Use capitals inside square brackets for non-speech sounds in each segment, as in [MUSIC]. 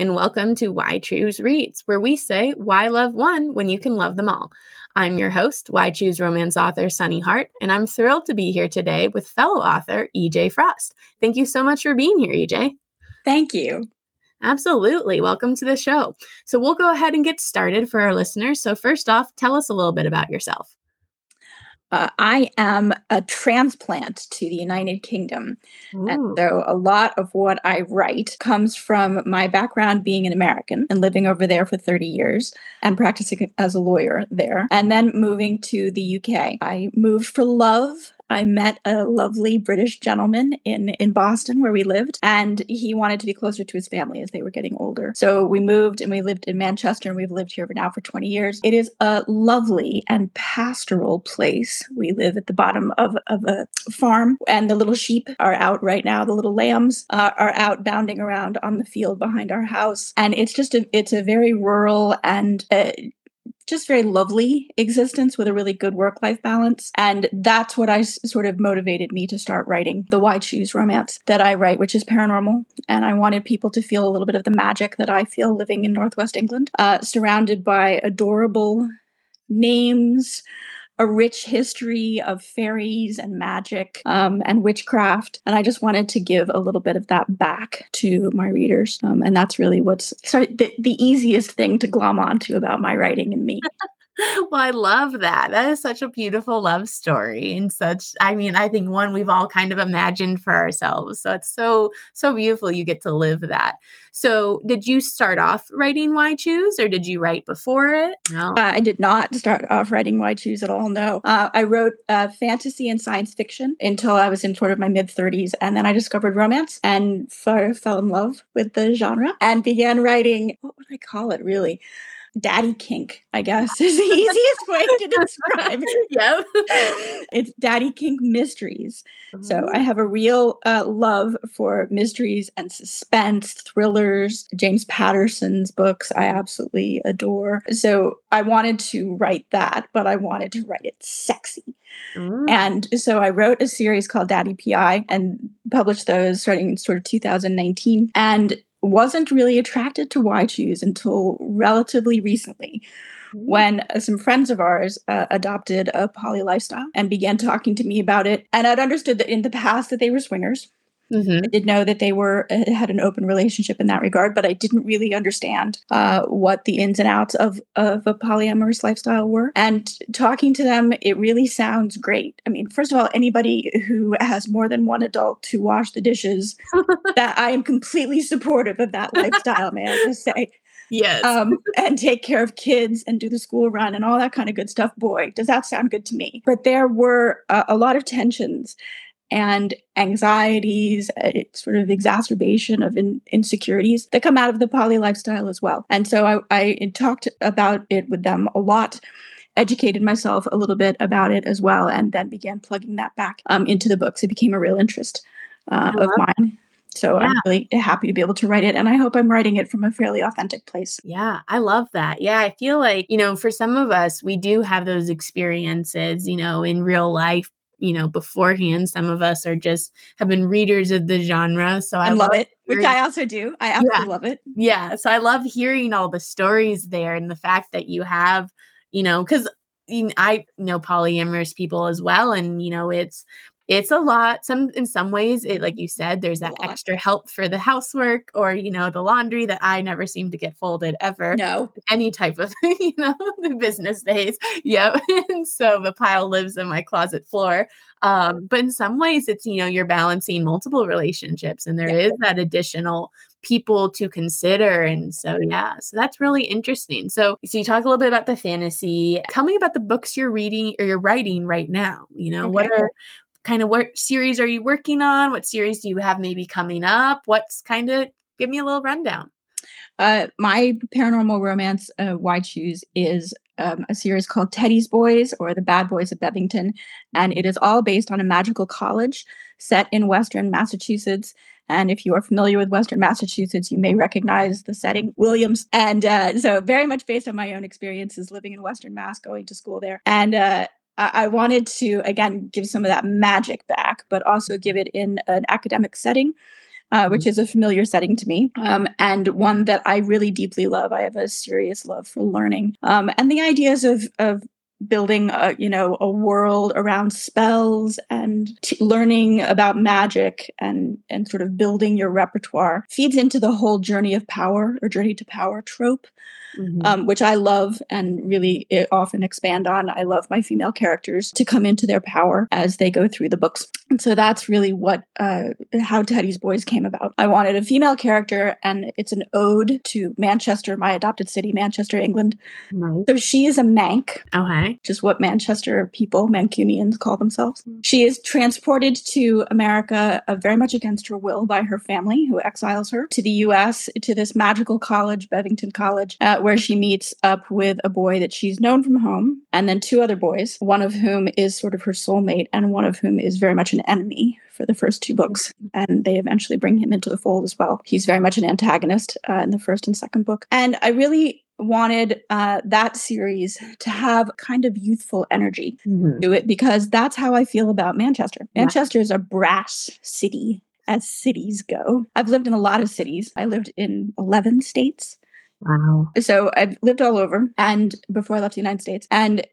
and welcome to Why Choose Reads, where we say, Why love one when you can love them all? I'm your host, Why Choose Romance author Sunny Hart, and I'm thrilled to be here today with fellow author EJ Frost. Thank you so much for being here, EJ. Thank you. Absolutely. Welcome to the show. So, we'll go ahead and get started for our listeners. So, first off, tell us a little bit about yourself. Uh, I am a transplant to the United Kingdom. Ooh. And so a lot of what I write comes from my background being an American and living over there for 30 years and practicing as a lawyer there, and then moving to the UK. I moved for love I met a lovely British gentleman in in Boston where we lived, and he wanted to be closer to his family as they were getting older. So we moved and we lived in Manchester, and we've lived here for now for 20 years. It is a lovely and pastoral place. We live at the bottom of, of a farm, and the little sheep are out right now. The little lambs uh, are out bounding around on the field behind our house, and it's just a it's a very rural and uh, just very lovely existence with a really good work life balance. And that's what I sort of motivated me to start writing the Why Choose romance that I write, which is paranormal. And I wanted people to feel a little bit of the magic that I feel living in Northwest England, uh, surrounded by adorable names a rich history of fairies and magic um, and witchcraft. And I just wanted to give a little bit of that back to my readers. Um, and that's really what's sorry, the, the easiest thing to glom onto about my writing and me. [LAUGHS] [LAUGHS] well, I love that. That is such a beautiful love story. And such, I mean, I think one we've all kind of imagined for ourselves. So it's so, so beautiful you get to live that. So did you start off writing Why Choose or did you write before it? No. Uh, I did not start off writing Why Choose at all. No. Uh, I wrote uh, fantasy and science fiction until I was in sort of my mid 30s. And then I discovered romance and f- fell in love with the genre and began writing, what would I call it really? Daddy kink, I guess [LAUGHS] is the easiest way to describe it. [LAUGHS] yep. It's daddy kink mysteries. So I have a real uh, love for mysteries and suspense, thrillers, James Patterson's books I absolutely adore. So I wanted to write that, but I wanted to write it sexy. Mm. And so I wrote a series called Daddy PI and published those starting in sort of 2019. And wasn't really attracted to Why Choose until relatively recently mm-hmm. when uh, some friends of ours uh, adopted a poly lifestyle and began talking to me about it. And I'd understood that in the past that they were swingers. Mm-hmm. I did know that they were uh, had an open relationship in that regard, but I didn't really understand uh, what the ins and outs of of a polyamorous lifestyle were. And talking to them, it really sounds great. I mean, first of all, anybody who has more than one adult to wash the dishes, [LAUGHS] that I am completely supportive of that lifestyle. May I just say? Yes. Um, and take care of kids and do the school run and all that kind of good stuff. Boy, does that sound good to me. But there were uh, a lot of tensions and anxieties, sort of exacerbation of in, insecurities that come out of the poly lifestyle as well. And so I, I talked about it with them a lot educated myself a little bit about it as well, and then began plugging that back um, into the books. It became a real interest uh, of mine. So yeah. I'm really happy to be able to write it. And I hope I'm writing it from a fairly authentic place. Yeah, I love that. Yeah, I feel like, you know, for some of us, we do have those experiences, you know, in real life you know beforehand some of us are just have been readers of the genre so i, I love, it which i also do i absolutely yeah. love it yeah so i love hearing all the stories there and the fact that you have you know because I know polyamorous people as well, and you know it's it's a lot some in some ways it like you said there's that extra help for the housework or you know the laundry that i never seem to get folded ever no. any type of [LAUGHS] you know the [LAUGHS] business days. Yep. [LAUGHS] And so the pile lives in my closet floor. Um but in some ways it's you know you're balancing multiple relationships and there yeah. is that additional people to consider. And so yeah so that's really interesting. So so you talk a little bit about the fantasy. Tell me about the books you're reading or you're writing right now you know okay. what are kind of what series are you working on? What series do you have maybe coming up? What's kind of give me a little rundown. Uh, my paranormal romance, uh, Why Choose, is um, a series called Teddy's Boys or The Bad Boys of Bevington. And it is all based on a magical college set in Western Massachusetts. And if you are familiar with Western Massachusetts, you may recognize the setting, Williams. And uh, so, very much based on my own experiences living in Western Mass, going to school there. And uh, I wanted to, again, give some of that magic back, but also give it in an academic setting. uh, which is a familiar setting to me, um, and one that I really deeply love. I have a serious love for learning, um, and the ideas of of building a you know a world around spells and t- learning about magic and and sort of building your repertoire feeds into the whole journey of power or journey to power trope mm-hmm. um, which I love and really eh, often expand on. I love my female characters to come into their power as they go through the books. And so that's really what uh, how Teddy's Boys came about. I wanted a female character, and it's an ode to Manchester, my adopted city, Manchester, England. Nice. So she is a Manc. Okay. Which is what Manchester people, Mancunians, call themselves. Mm-hmm. She is transported to America uh, very much against her will by her family, who exiles her to the U.S. to this magical college, Bevington College, uh, where she meets up with a boy that she's known from home, and then two other boys, one of whom is sort of her soulmate, and one of whom is very much an enemy for the first two books. And they eventually bring him into the fold as well. He's very much an antagonist uh, in the first and second book. And I really wanted uh, that series to have kind of youthful energy mm-hmm. to it because that's how I feel about Manchester. Manchester yeah. is a brass city as cities go. I've lived in a lot of cities. I lived in 11 states. Wow. So I've lived all over and before I left the United States. And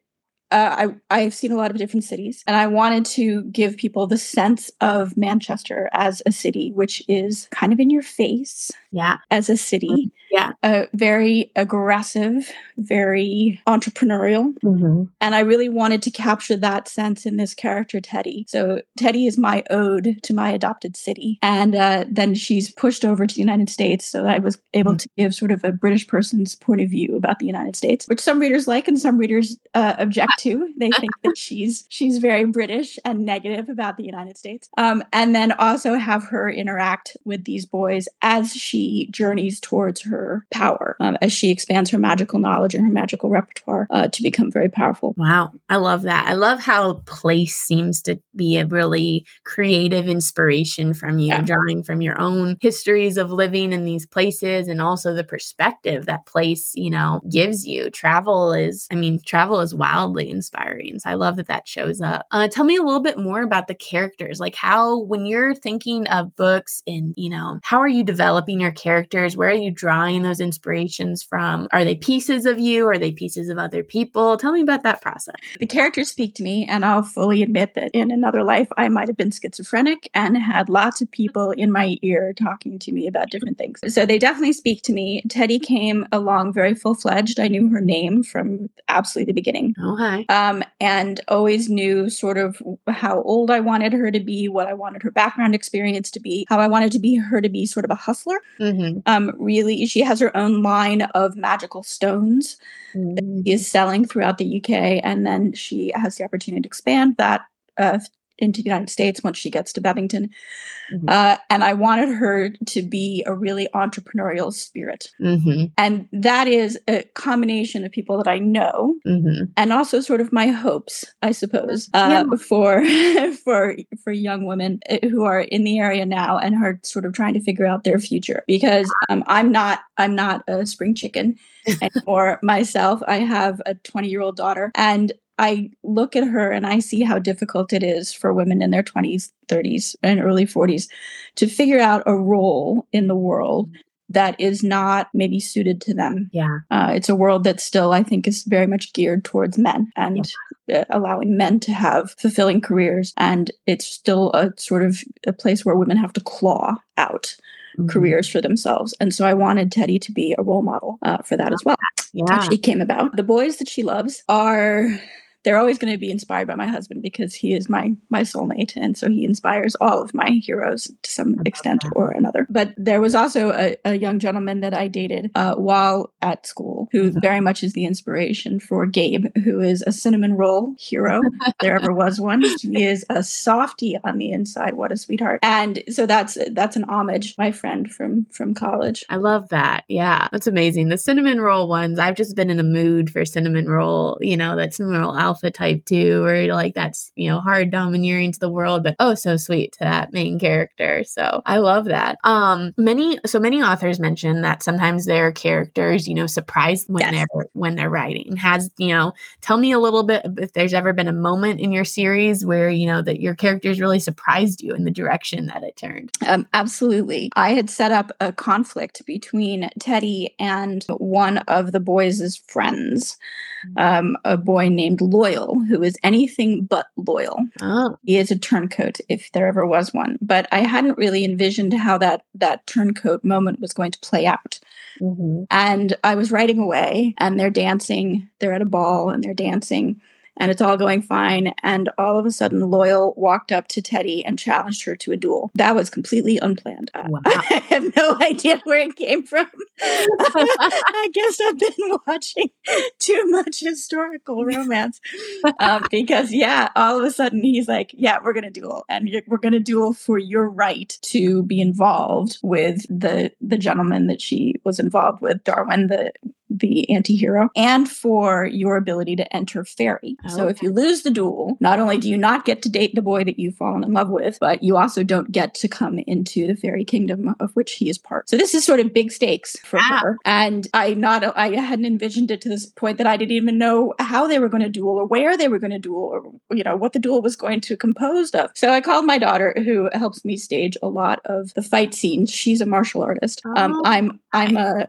uh, I, I've seen a lot of different cities, and I wanted to give people the sense of Manchester as a city, which is kind of in your face. Yeah. As a city. Mm-hmm. Yeah. Uh, very aggressive, very entrepreneurial. Mm-hmm. And I really wanted to capture that sense in this character, Teddy. So Teddy is my ode to my adopted city. And uh, then she's pushed over to the United States. So I was able mm-hmm. to give sort of a British person's point of view about the United States, which some readers like and some readers uh, object to. They think that [LAUGHS] she's she's very British and negative about the United States. Um, and then also have her interact with these boys as she journeys towards her power, um, as she expands her magical knowledge and her magical repertoire uh, to become very powerful. Wow, I love that. I love how place seems to be a really creative inspiration from you, yeah. drawing from your own histories of living in these places and also the perspective that place, you know, gives you. Travel is, I mean, travel is wildly inspiring. So I love that that shows up. Uh, tell me a little bit more about the characters, like how when you're thinking of books and you know how are you developing your characters? Where are you drawing those inspirations from? Are they pieces of you? Are they pieces of other people? Tell me about that process. The characters speak to me, and I'll fully admit that in another life I might have been schizophrenic and had lots of people in my ear talking to me about different things. So they definitely speak to me. Teddy came along very full fledged. I knew her name from absolutely the beginning. Okay. Um, and always knew sort of how old I wanted her to be, what I wanted her background experience to be, how I wanted to be her to be sort of a hustler. Mm-hmm. Um, really, she has her own line of magical stones mm-hmm. that she is selling throughout the UK, and then she has the opportunity to expand that uh, into the United States once she gets to Bevington. Mm-hmm. Uh, and I wanted her to be a really entrepreneurial spirit. Mm-hmm. And that is a combination of people that I know mm-hmm. and also sort of my hopes, I suppose, uh, yeah. for, [LAUGHS] for, for young women uh, who are in the area now and are sort of trying to figure out their future because um, I'm not, I'm not a spring chicken [LAUGHS] anymore myself. I have a 20 year old daughter and I look at her and I see how difficult it is for women in their 20s, 30s, and early 40s to figure out a role in the world that is not maybe suited to them. Yeah. Uh, it's a world that still, I think, is very much geared towards men and yeah. uh, allowing men to have fulfilling careers. And it's still a sort of a place where women have to claw out. Mm-hmm. careers for themselves. And so I wanted Teddy to be a role model uh, for that as well. Yeah. She came about. The boys that she loves are they're always going to be inspired by my husband because he is my my soulmate and so he inspires all of my heroes to some extent or another. But there was also a, a young gentleman that i dated uh, while at school who mm-hmm. very much is the inspiration for gabe who is a cinnamon roll hero. There ever was one he [LAUGHS] is a softie on the inside. What a sweetheart. And so that's that's an homage my friend from from college. I love that. Yeah that's amazing. The cinnamon roll ones i've just been in the mood for cinnamon roll you know that cinnamon roll alpha alpha type too, or like that's, you know, hard domineering to the world, but oh, so sweet to that main character. So I love that. Um, many, so many authors mention that sometimes their characters, you know, surprise when Yes. they're, when they're writing. Has, you know, tell me a little bit if there's ever been a moment in your series where, you know, that your characters really surprised you in the direction that it turned. Um, absolutely. I had set up a conflict between Teddy and one of the boys' friends, um, a boy named Loyal, who is anything but loyal. Oh, He is a turncoat, if there ever was one. But I hadn't really envisioned how that that turncoat moment was going to play out. mhm. And I was writing away, and they're dancing. They're at a ball, and they're dancing, and it's all going fine. And all of a sudden, Loyal walked up to Teddy and challenged her to a duel. That was completely unplanned. Uh, Wow. [LAUGHS] I have no idea where it came from. [LAUGHS] I guess I've been [LAUGHS] watching too much historical romance um, because, yeah, all of a sudden he's like, "Yeah, we're gonna duel, and we're gonna duel for your right to be involved with the the gentleman that she was involved with, Darwin, the the anti-hero and for your ability to enter fairy. So if you lose the duel not only do you not get to date the boy that you've fallen in love with but you also don't get to come into the fairy kingdom of which he is part. So this is sort of big stakes for Ah. her. And i not i hadn't envisioned it to this point that i didn't even know how they were going to duel or where they were going to duel or you know what the duel was going to composed of. So i called my daughter who helps me stage a lot of the fight scenes. She's a martial artist. Um, Oh, i'm i'm a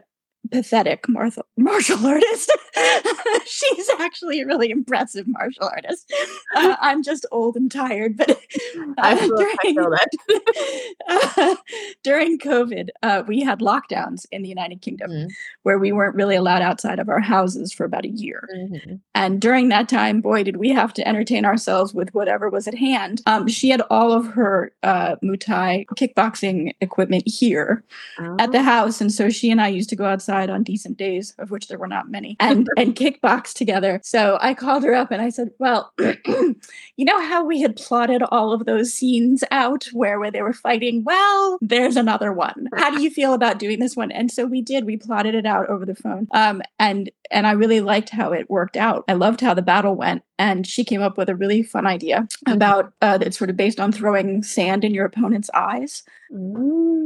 pathetic martial [LAUGHS] martial artist. [LAUGHS] She's actually a really impressive martial artist. Uh, [LAUGHS] I'm just old and tired, but I uh, feel, I feel that. uh, during COVID, uh, we had lockdowns in the United Kingdom Mhm. where we weren't really allowed outside of our houses for about a year. Mhm. And during that time, boy, did we have to entertain ourselves with whatever was at hand. Um, she had all of her uh, Muay Thai kickboxing equipment here at the house and so she and i used to go outside on decent days of which there were not many and [LAUGHS] and kickbox together. So i called her up and i said well [CLEARS THROAT] you know how we had plotted all of those scenes out where, where they were fighting? Well there's another one. How do you feel about doing this one? And so we did. We plotted it out over the phone. Um and and i really liked how it worked out i loved how the battle went and she came up with a really fun idea about uh, that's sort of based on throwing sand in your opponent's eyes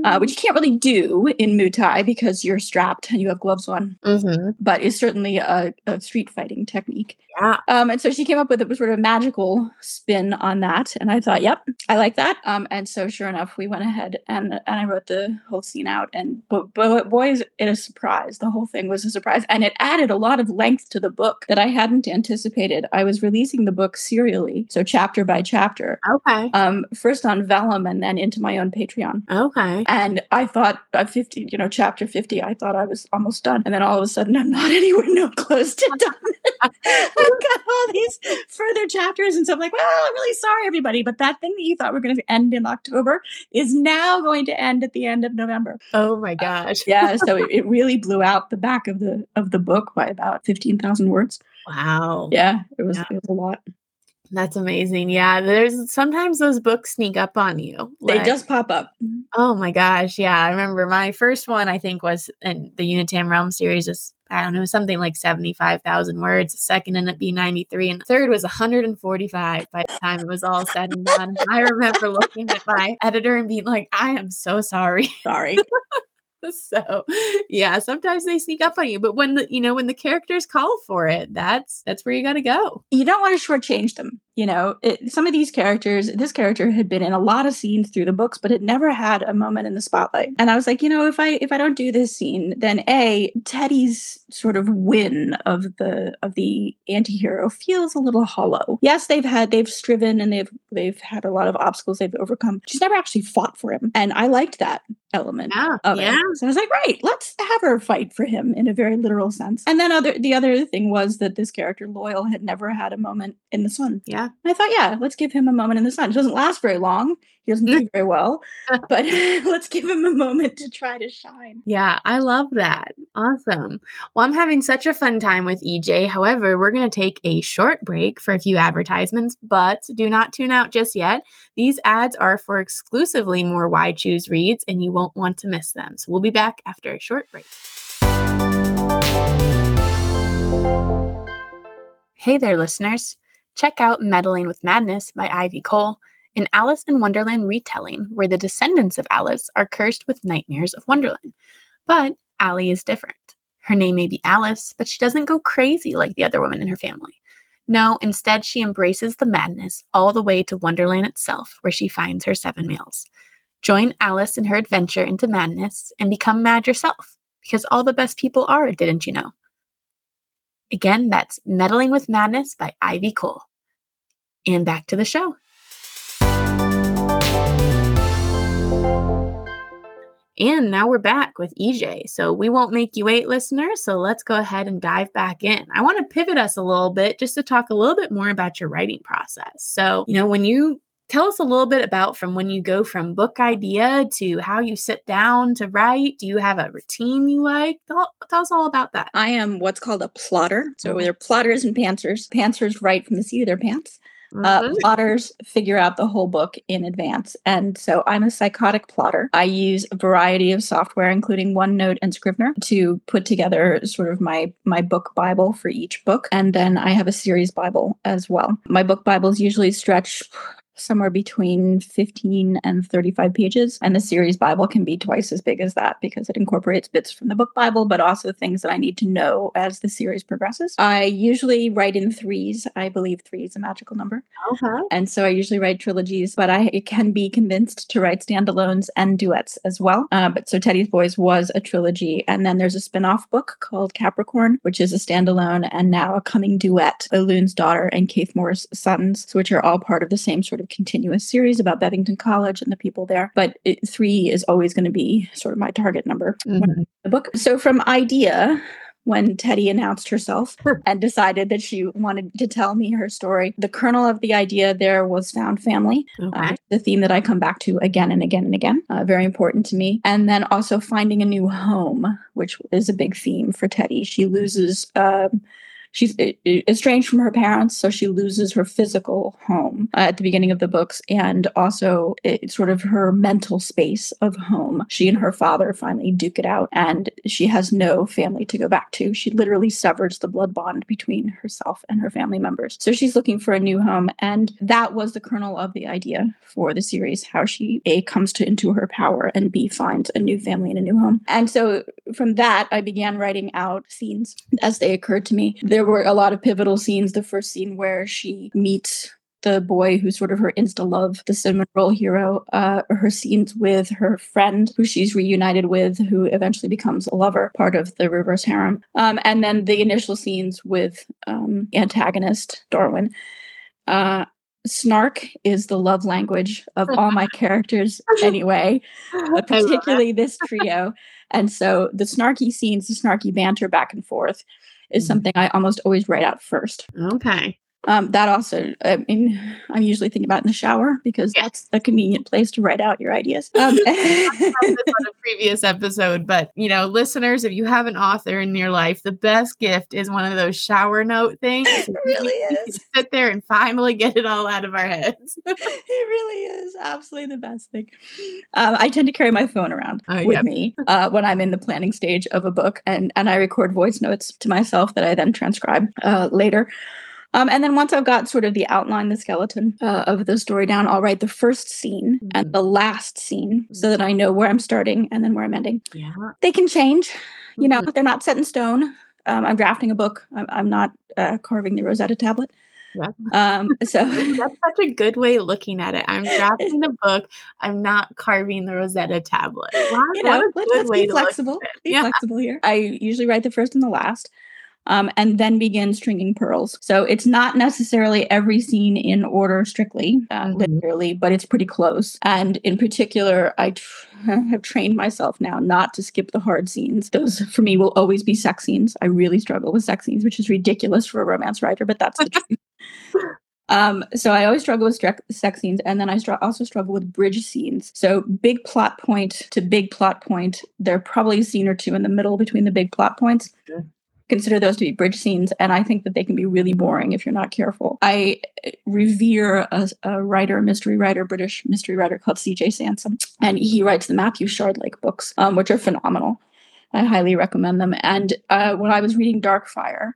uh, which you can't really do in Muay Thai because you're strapped and you have gloves on, Mhm. but is certainly a, a street fighting technique. Yeah. Um, and so she came up with a sort of magical spin on that, and I thought, yep, I like that. Um, and so sure enough, we went ahead and and I wrote the whole scene out, and but, but boy, is it a surprise! The whole thing was a surprise, and it added a lot of length to the book that I hadn't anticipated. I was releasing the book serially, so chapter by chapter, Okay. um, first on Vellum and then into my own Patreon. Okay. And I thought at 50, you know, chapter 50, I thought I was almost done. And then all of a sudden I'm not [LAUGHS] anywhere no close to done. [LAUGHS] I've got all these further chapters. And so I'm like, well, I'm really sorry, everybody. But that thing that you thought we were going to end in October is now going to end at the end of November. Oh my gosh. Yeah. so [LAUGHS] it, it really blew out the back of the of the book by about 15,000 words. Wow. Yeah. It was, Yeah. it was a lot. That's amazing. Yeah. There's sometimes those books sneak up on you. They just pop up. Mm-hmm. Oh my gosh. Yeah. I remember my first one, I think, was in the Unitam Realm series, is I don't know, something like 75,000 words. The second ended up being 93. And the third was 145 by the time it was all said and done. I remember looking at my editor and being like, I am so sorry. Sorry. [LAUGHS] [LAUGHS] so yeah, sometimes they sneak up on you. But when the you know, when the characters call for it, that's that's where you gotta go. you don't want to shortchange them. You know, it, some of these characters, this character had been in a lot of scenes through the books, but it never had a moment in the spotlight. And I was like, you know, if I if I don't do this scene, then a Teddy's sort of win of the of the antihero feels a little hollow. Yes, they've had they've striven and they've they've had a lot of obstacles they've overcome. She's never actually fought for him, and I liked that element Yeah. of yeah. it. So I was like, right, let's have her fight for him in a very literal sense. And then other the other thing was that this character, Loyal, had never had a moment in the sun. Yeah. And I thought, yeah, let's give him a moment in the sun. It doesn't last very long. He doesn't do [LAUGHS] very well, [LAUGHS] but [LAUGHS] let's give him a moment to try to shine. Yeah, I love that. Awesome. Well, I'm having such a fun time with EJ. However, we're going to take a short break for a few advertisements, but do not tune out just yet. These ads are for exclusively more Why choose reads, and you won't want to miss them. So we'll be back after a short break. Hey there, listeners. Check out Meddling with Madness by Ivy Cole, an Alice in Wonderland retelling where the descendants of Alice are cursed with nightmares of Wonderland. But Allie is different. Her name may be Alice, but she doesn't go crazy like the other women in her family. No, instead, she embraces the madness all the way to Wonderland itself, where she finds her seven meals. Join Alice in her adventure into madness and become mad yourself, because all the best people are, didn't you know? Again, that's Meddling with Madness by Ivy Cole. And back to the show. And now we're back with EJ. So we won't make you wait, listeners. So let's go ahead and dive back in. I want to pivot us a little bit just to talk a little bit more about your writing process. So, you know, when you tell us a little bit about from when you go from book idea to how you sit down to write. Do you have a routine you like? Tell, tell us all about that. I am what's called a plotter. So mm-hmm. they're plotters and pantsers. Pantsers write from the seat of their pants. Uh, mm-hmm. Uh, plotters figure out the whole book in advance. And so I'm a psychotic plotter. I use a variety of software, including OneNote and Scrivener, to put together sort of my, my book Bible for each book. And then I have a series Bible as well. My book Bibles usually stretch somewhere between 15 and 35 pages. And the series Bible can be twice as big as that because it incorporates bits from the book Bible, but also things that I need to know as the series progresses. I usually write in threes. I believe three is a magical number. Okay. And so I usually write trilogies, but I can be convinced to write standalones and duets as well. Uh, but so Teddy's Boys was a trilogy. And then there's a spin off book called Capricorn, which is a standalone and now a coming duet, Loon's daughter and Kaith Moore's sons, which are all part of the same sort of continuous series about Bevington College and the people there. But it, three is always going to be sort of my target number. Mm-hmm. The book. So from idea when Teddy announced herself and decided that she wanted to tell me her story. The kernel of the idea there was found family, okay. uh, the theme that I come back to again and again and again, uh, very important to me. And then also finding a new home, which is a big theme for Teddy. She loses. Um, she's estranged from her parents, so she loses her physical home uh, at the beginning of the books, and also sort of her mental space of home. She and her father finally duke it out, and she has no family to go back to. She literally severs the blood bond between herself and her family members. So she's looking for a new home, and that was the kernel of the idea for the series: how she a comes to into her power and b finds a new family and a new home. And so from that, I began writing out scenes as they occurred to me. There were a lot of pivotal scenes. The first scene where she meets the boy who's sort of her insta love, the cinnamon roll hero, uh, her scenes with her friend who she's reunited with, who eventually becomes a lover, part of the reverse harem. Um, and then the initial scenes with um, antagonist Darwin. Uh, snark is the love language of all my characters [LAUGHS] anyway, but particularly this trio. [LAUGHS] And so the snarky scenes, the snarky banter back and forth is mm-hmm. something I almost always write out first. Okay. Um, that also, I mean, I'm usually thinking about in the shower because yeah. that's a convenient place to write out your ideas. Um, [LAUGHS] [LAUGHS] on a previous episode, but you know, listeners, if you have an author in your life, the best gift is one of those shower note things. It [LAUGHS] really is. sit there and finally get it all out of our heads. it really is absolutely the best thing. Um, I tend to carry my phone around oh, with yep. me uh, when I'm in the planning stage of a book, and and I record voice notes to myself that I then transcribe uh, later. Um, and then once I've got sort of the outline, the skeleton uh, of the story down, I'll write the first scene mm-hmm. and the last scene so that I know where I'm starting and then where I'm ending. Yeah. They can change, you know, mm-hmm. they're not set in stone. Um, I'm drafting a book. I'm, I'm not uh, carving the Rosetta tablet. Yeah. Um, [LAUGHS] so that's such a good way of looking at it. I'm drafting the book. I'm not carving the Rosetta tablet. Wow, you know, let, us be flexible. Be yeah. flexible here. I usually write the first and the last um, and then begin stringing pearls. So it's not necessarily every scene in order strictly, uh, mm-hmm. literally, but it's pretty close. And in particular, I tr- [LAUGHS] have trained myself now not to skip the hard scenes. Those for me will always be sex scenes. I really struggle with sex scenes, which is ridiculous for a romance writer, but that's the [LAUGHS] truth. Um, so I always struggle with sex scenes, and then I str- also struggle with bridge scenes. So big plot point to big plot point. There are probably a scene or two in the middle between the big plot points consider those to be bridge scenes and i think that they can be really boring if you're not careful i revere a, a writer mystery writer british mystery writer called cj sansom and he writes the matthew shardlake books um, which are phenomenal i highly recommend them and uh, when i was reading darkfire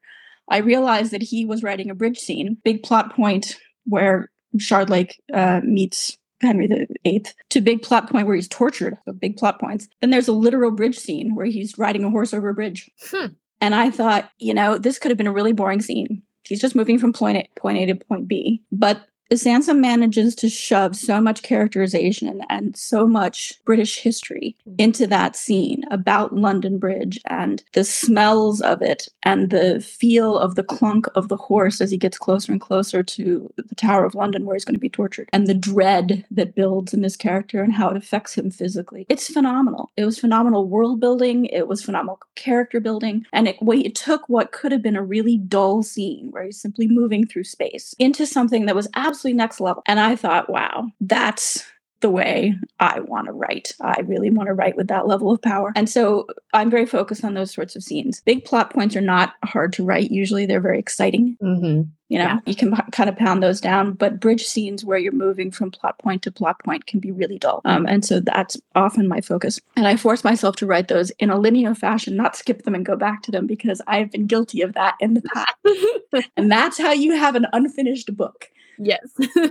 I realized that he was writing a bridge scene, big plot point where Shardlake uh, meets Henry VIII to big plot point where he's tortured, so big plot points. Then there's a literal bridge scene where he's riding a horse over a bridge. Hmm. And I thought, you know, this could have been a really boring scene. He's just moving from point A, point A to point B. But Sansom manages to shove so much characterization and so much British history mm. into that scene about London Bridge and the smells of it and the feel of the clunk of the horse as he gets closer and closer to the Tower of London where he's going to be tortured and the dread that builds in this character and how it affects him physically. It's phenomenal. It was phenomenal world building, it was phenomenal character building, and it, it took what could have been a really dull scene where he's simply moving through space into something that was absolutely absolutely next level. And I thought, wow, that's the way I want to write. I really want to write with that level of power. And so I'm very focused on those sorts of scenes. Big plot points are not hard to write. Usually they're very exciting. Mm-hmm. You know, yeah. you can kind of pound those down, but bridge scenes where you're moving from plot point to plot point can be really dull. Um, and so that's often my focus. And I force myself to write those in a linear fashion, not skip them and go back to them because I've been guilty of that in the past. [LAUGHS] and that's how you have an unfinished book. Yes.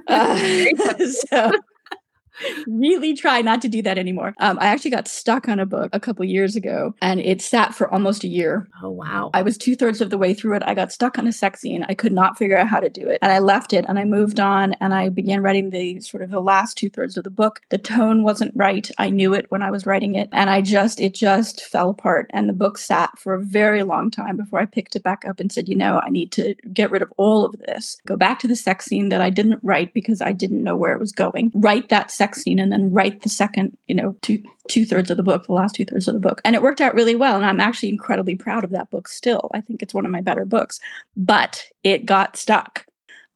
uh, [LAUGHS] [LAUGHS] so really try not to do that anymore. Um, I actually got stuck on a book a couple years ago and it sat for almost a year. Oh, wow. I was two thirds of the way through it. I got stuck on a sex scene. I could not figure out how to do it. And I left it and I moved on and I began writing the sort of the last two thirds of the book. The tone wasn't right. I knew it when I was writing it. And I just, it just fell apart. And the book sat for a very long time before I picked it back up and said, you know, I need to get rid of all of this, go back to the sex scene that I didn't write because I didn't know where it was going, write that sex sex scene and then write the second, you know, two two thirds of the book, the last two thirds of the book. And it worked out really well. And I'm actually incredibly proud of that book still. I think it's one of my better books. But it got stuck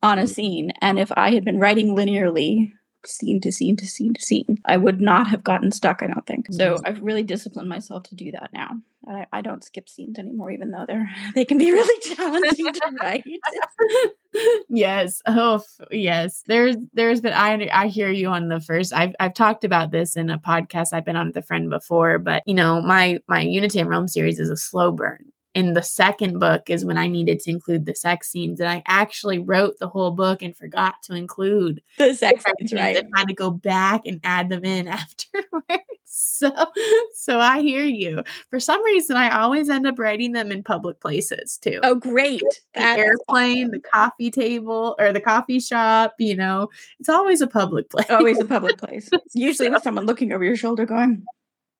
on a scene. And if I had been writing linearly, scene to scene to scene to scene, I would not have gotten stuck, I don't think. So mm-hmm. I've really disciplined myself to do that now. I, I don't skip scenes anymore, even though they're [LAUGHS] they can be really [LAUGHS] challenging to write. [LAUGHS] yes. Oh yes. There's there's been I I hear you on the first. I've I've talked about this in a podcast I've been on with a friend before, but you know, my my Unitaid Realm series is a slow burn in the second book is when I needed to include the sex scenes. And I actually wrote the whole book and forgot to include the sex scenes, right? And had to go back and add them in [LAUGHS] afterwards. So [LAUGHS] so I hear you. For some reason I always end up writing them in public places too. Oh great. The airplane, awesome. the coffee table or the coffee shop, you know. It's always a public [LAUGHS] place. Always a public place. Usually so. with someone looking over your shoulder going,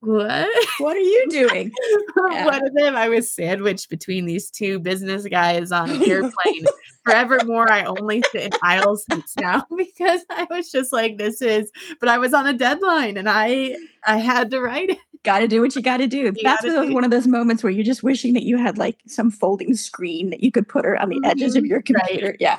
what? What are you doing? [LAUGHS] Yeah. One of them, I was sandwiched between these two business guys on an airplane. [LAUGHS] Forevermore, I only sit in aisle seats now [LAUGHS] because I was just like, this is, but I was on a deadline and I, I had to write it. Got to do what you got to do. You That's do. one of those moments where you're just wishing that you had like some folding screen that you could put her on the edges of mm-hmm. your computer. Right. Yeah.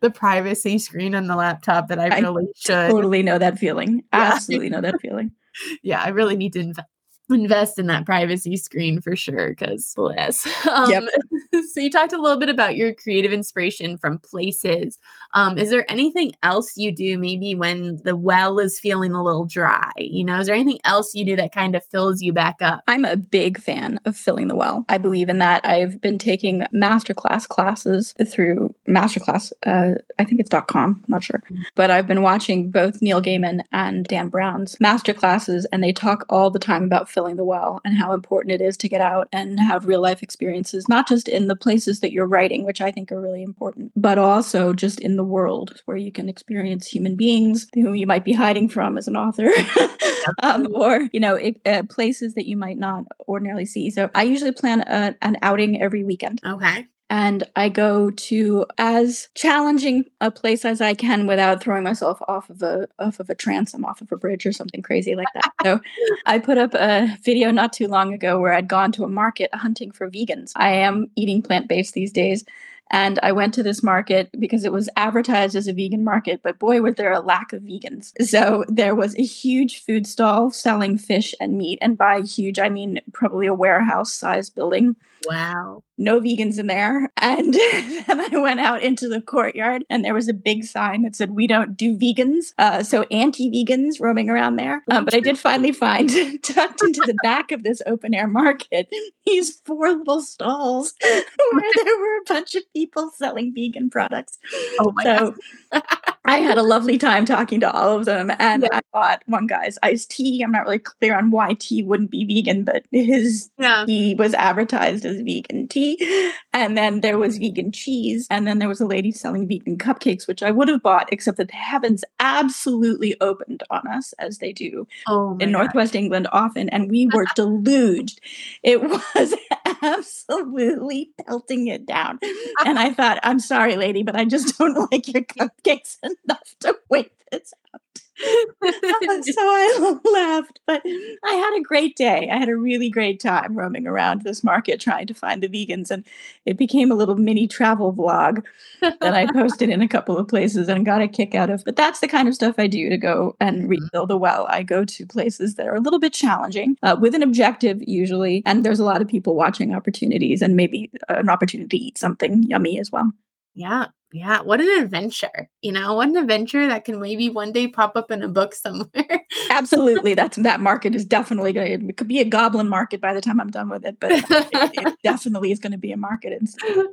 the privacy screen on the laptop that I really I should. Totally know that feeling. Yeah. Absolutely know that feeling yeah, I really need to invest invest in that privacy screen for sure because bless um, yep. [LAUGHS] [LAUGHS] so you talked a little bit about your creative inspiration from places. Um, is there anything else you do maybe when the well is feeling a little dry? You know is there anything else you do that kind of fills you back up? I'm a big fan of filling the well. I believe in that. I've been taking masterclass classes through masterclass uh, i think it's com I'm not sure. Mm. but i've been watching both neil gaiman and dan brown's masterclasses and they talk all the time about filling the well and how important it is to get out and have real life experiences, not just in the places that you're writing, which I think are really important, but also just in the world where you can experience human beings whom you might be hiding from as an author, [LAUGHS] um, or you know, it, uh, places that you might not ordinarily see. So I usually plan a, an outing every weekend. Okay and I go to as challenging a place as I can without throwing myself off of a off of a transom, off of a bridge or something crazy like that. so [LAUGHS] I put up a video not too long ago where I'd gone to a market hunting for vegans. I am eating plant-based these days. And I went to this market because it was advertised as a vegan market, but boy, was there a lack of vegans. So there was a huge food stall selling fish and meat. And by huge, I mean probably a warehouse sized building Wow. No vegans in there. [LAUGHS] And then I went out into the courtyard and there was a big sign that said, We don't do vegans. Uh, so anti vegans roaming around there. Um, but I did finally find [LAUGHS] tucked into the back of this open air market [LAUGHS] these four little stalls where there were a bunch of people selling vegan products. Oh my so I had a lovely time talking to all of them. And yeah. I bought one guy's iced tea. I'm not really clear on why tea wouldn't be vegan, but his yeah. tea was advertised as vegan tea. And then there was vegan cheese. And then there was a lady selling vegan cupcakes, which I would have bought, except that the heavens absolutely opened on us as they do oh in Northwest England often. And we [LAUGHS] were deluged. It was [LAUGHS] absolutely pelting it down. And [LAUGHS] I thought, I'm sorry, lady, but I just don't [LAUGHS] like your cupcakes enough to wait this out. [LAUGHS] so I [LAUGHS] laughed, but I had a great day. I had a really great time roaming around this market trying to find the vegans, and it became a little mini travel vlog that I posted in a couple of places and got a kick out of. But that's the kind of stuff I do to go and mm-hmm. refill the well. I go to places that are a little bit challenging uh, with an objective usually, and there's a lot of people watching opportunities and maybe an opportunity to eat something yummy as well. Yeah, yeah, what an adventure. You know, what an adventure that can maybe one day pop up in a book somewhere. [LAUGHS] Absolutely. That's that market is definitely going to it could be a goblin market by the time I'm done with it, but it, it [LAUGHS] definitely is going to be a market in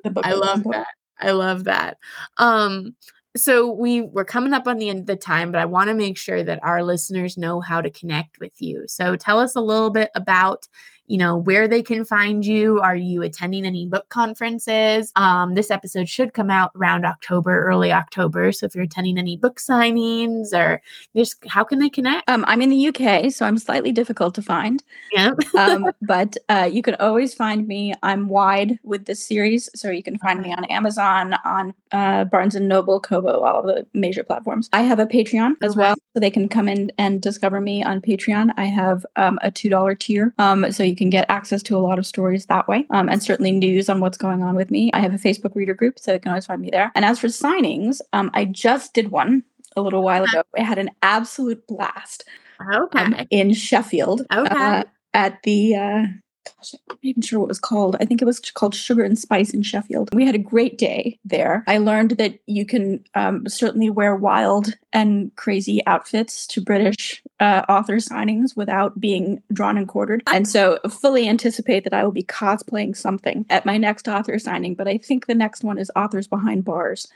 the book. I love that. I love that. Um so we we're coming up on the end of the time but i want to make sure that our listeners know how to connect with you so tell us a little bit about you know, where they can find you. Are you attending any book conferences? Um, this episode should come out around October, early October. So if you're attending any book signings or just how can they connect? Um, I'm in the UK, so I'm slightly difficult to find. Yeah. um, [LAUGHS] but uh, you can always find me. I'm wide with this series, so you can find me on Amazon, on uh, Barnes and Noble, Kobo, all of the major platforms. I have a Patreon as well, so they can come in and discover me on Patreon. I have um, a two dollar tier, um, so you can get access to a lot of stories that way, um, and certainly news on what's going on with me. I have a Facebook reader group, so you can always find me there. And as for signings, um, I just did one a little while ago. I had an absolute blast. Okay. Um, in Sheffield. Okay. Uh, at the uh, gosh, I'm not even sure what it was called. I think it was called Sugar and Spice in Sheffield. We had a great day there. I learned that you can um, certainly wear wild and crazy outfits to British uh, author signings without being drawn and quartered. And so fully anticipate that I will be cosplaying something at my next author signing. But I think the next one is Authors Behind Bars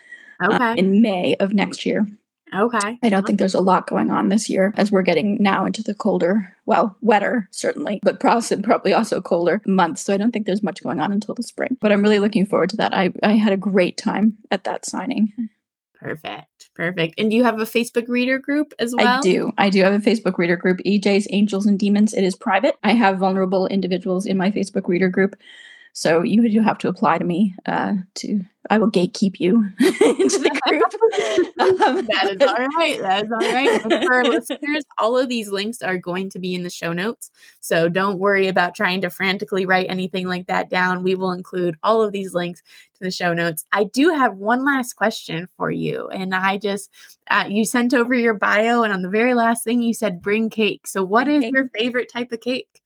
uh, okay. uh, in May of next year. Okay. I don't think there's a lot going on this year as we're getting now into the colder, well, wetter certainly, but probably also colder months. So I don't think there's much going on until the spring. But I'm really looking forward to that. I, I had a great time at that signing. Perfect. Perfect. And do you have a Facebook reader group as well? I do. I do have a Facebook reader group, EJ's Angels and Demons. It is private. I have vulnerable individuals in my Facebook reader group. So you do have to apply to me uh, to I will gatekeep you [LAUGHS] into the group. [LAUGHS] um, that is all right. That is all right. For our listeners, all of these links are going to be in the show notes. So don't worry about trying to frantically write anything like that down. We will include all of these links to the show notes. I do have one last question for you. And I just, uh, you sent over your bio, and on the very last thing, you said bring cake. So, what is your favorite type of cake?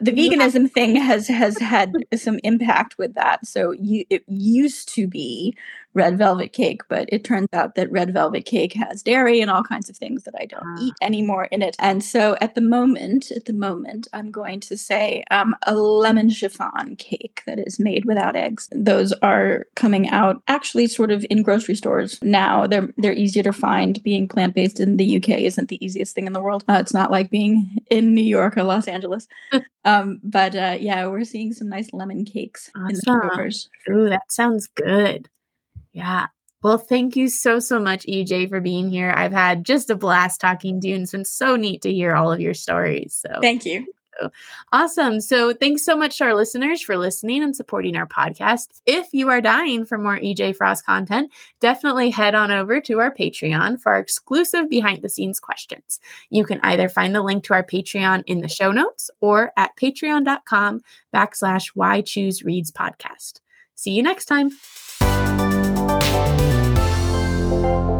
The veganism thing has has had some impact with that. So you it used to be red velvet cake, but it turns out that red velvet cake has dairy and all kinds of things that I don't ah. eat anymore in it. And so at the moment, at the moment, I'm going to say um, a lemon chiffon cake that is made without eggs. Those are coming out actually sort of in grocery stores now. They're they're easier to find. Being plant based in the UK isn't the easiest thing in the world. Uh, it's not like being in New York or Los Angeles. [LAUGHS] um, but uh, yeah, we're seeing some nice lemon cakes awesome. in the stores. Ooh, that sounds good. Yeah. Well, thank you so, so much, EJ, for being here. I've had just a blast talking to you, and it's been so neat to hear all of your stories. So, thank you. Oh, awesome. So, thanks so much to our listeners for listening and supporting our podcast. If you are dying for more EJ Frost content, definitely head on over to our Patreon for our exclusive behind the scenes questions. You can either find the link to our Patreon in the show notes or at patreon.com backslash why choose reads podcast. See you next time. thank you.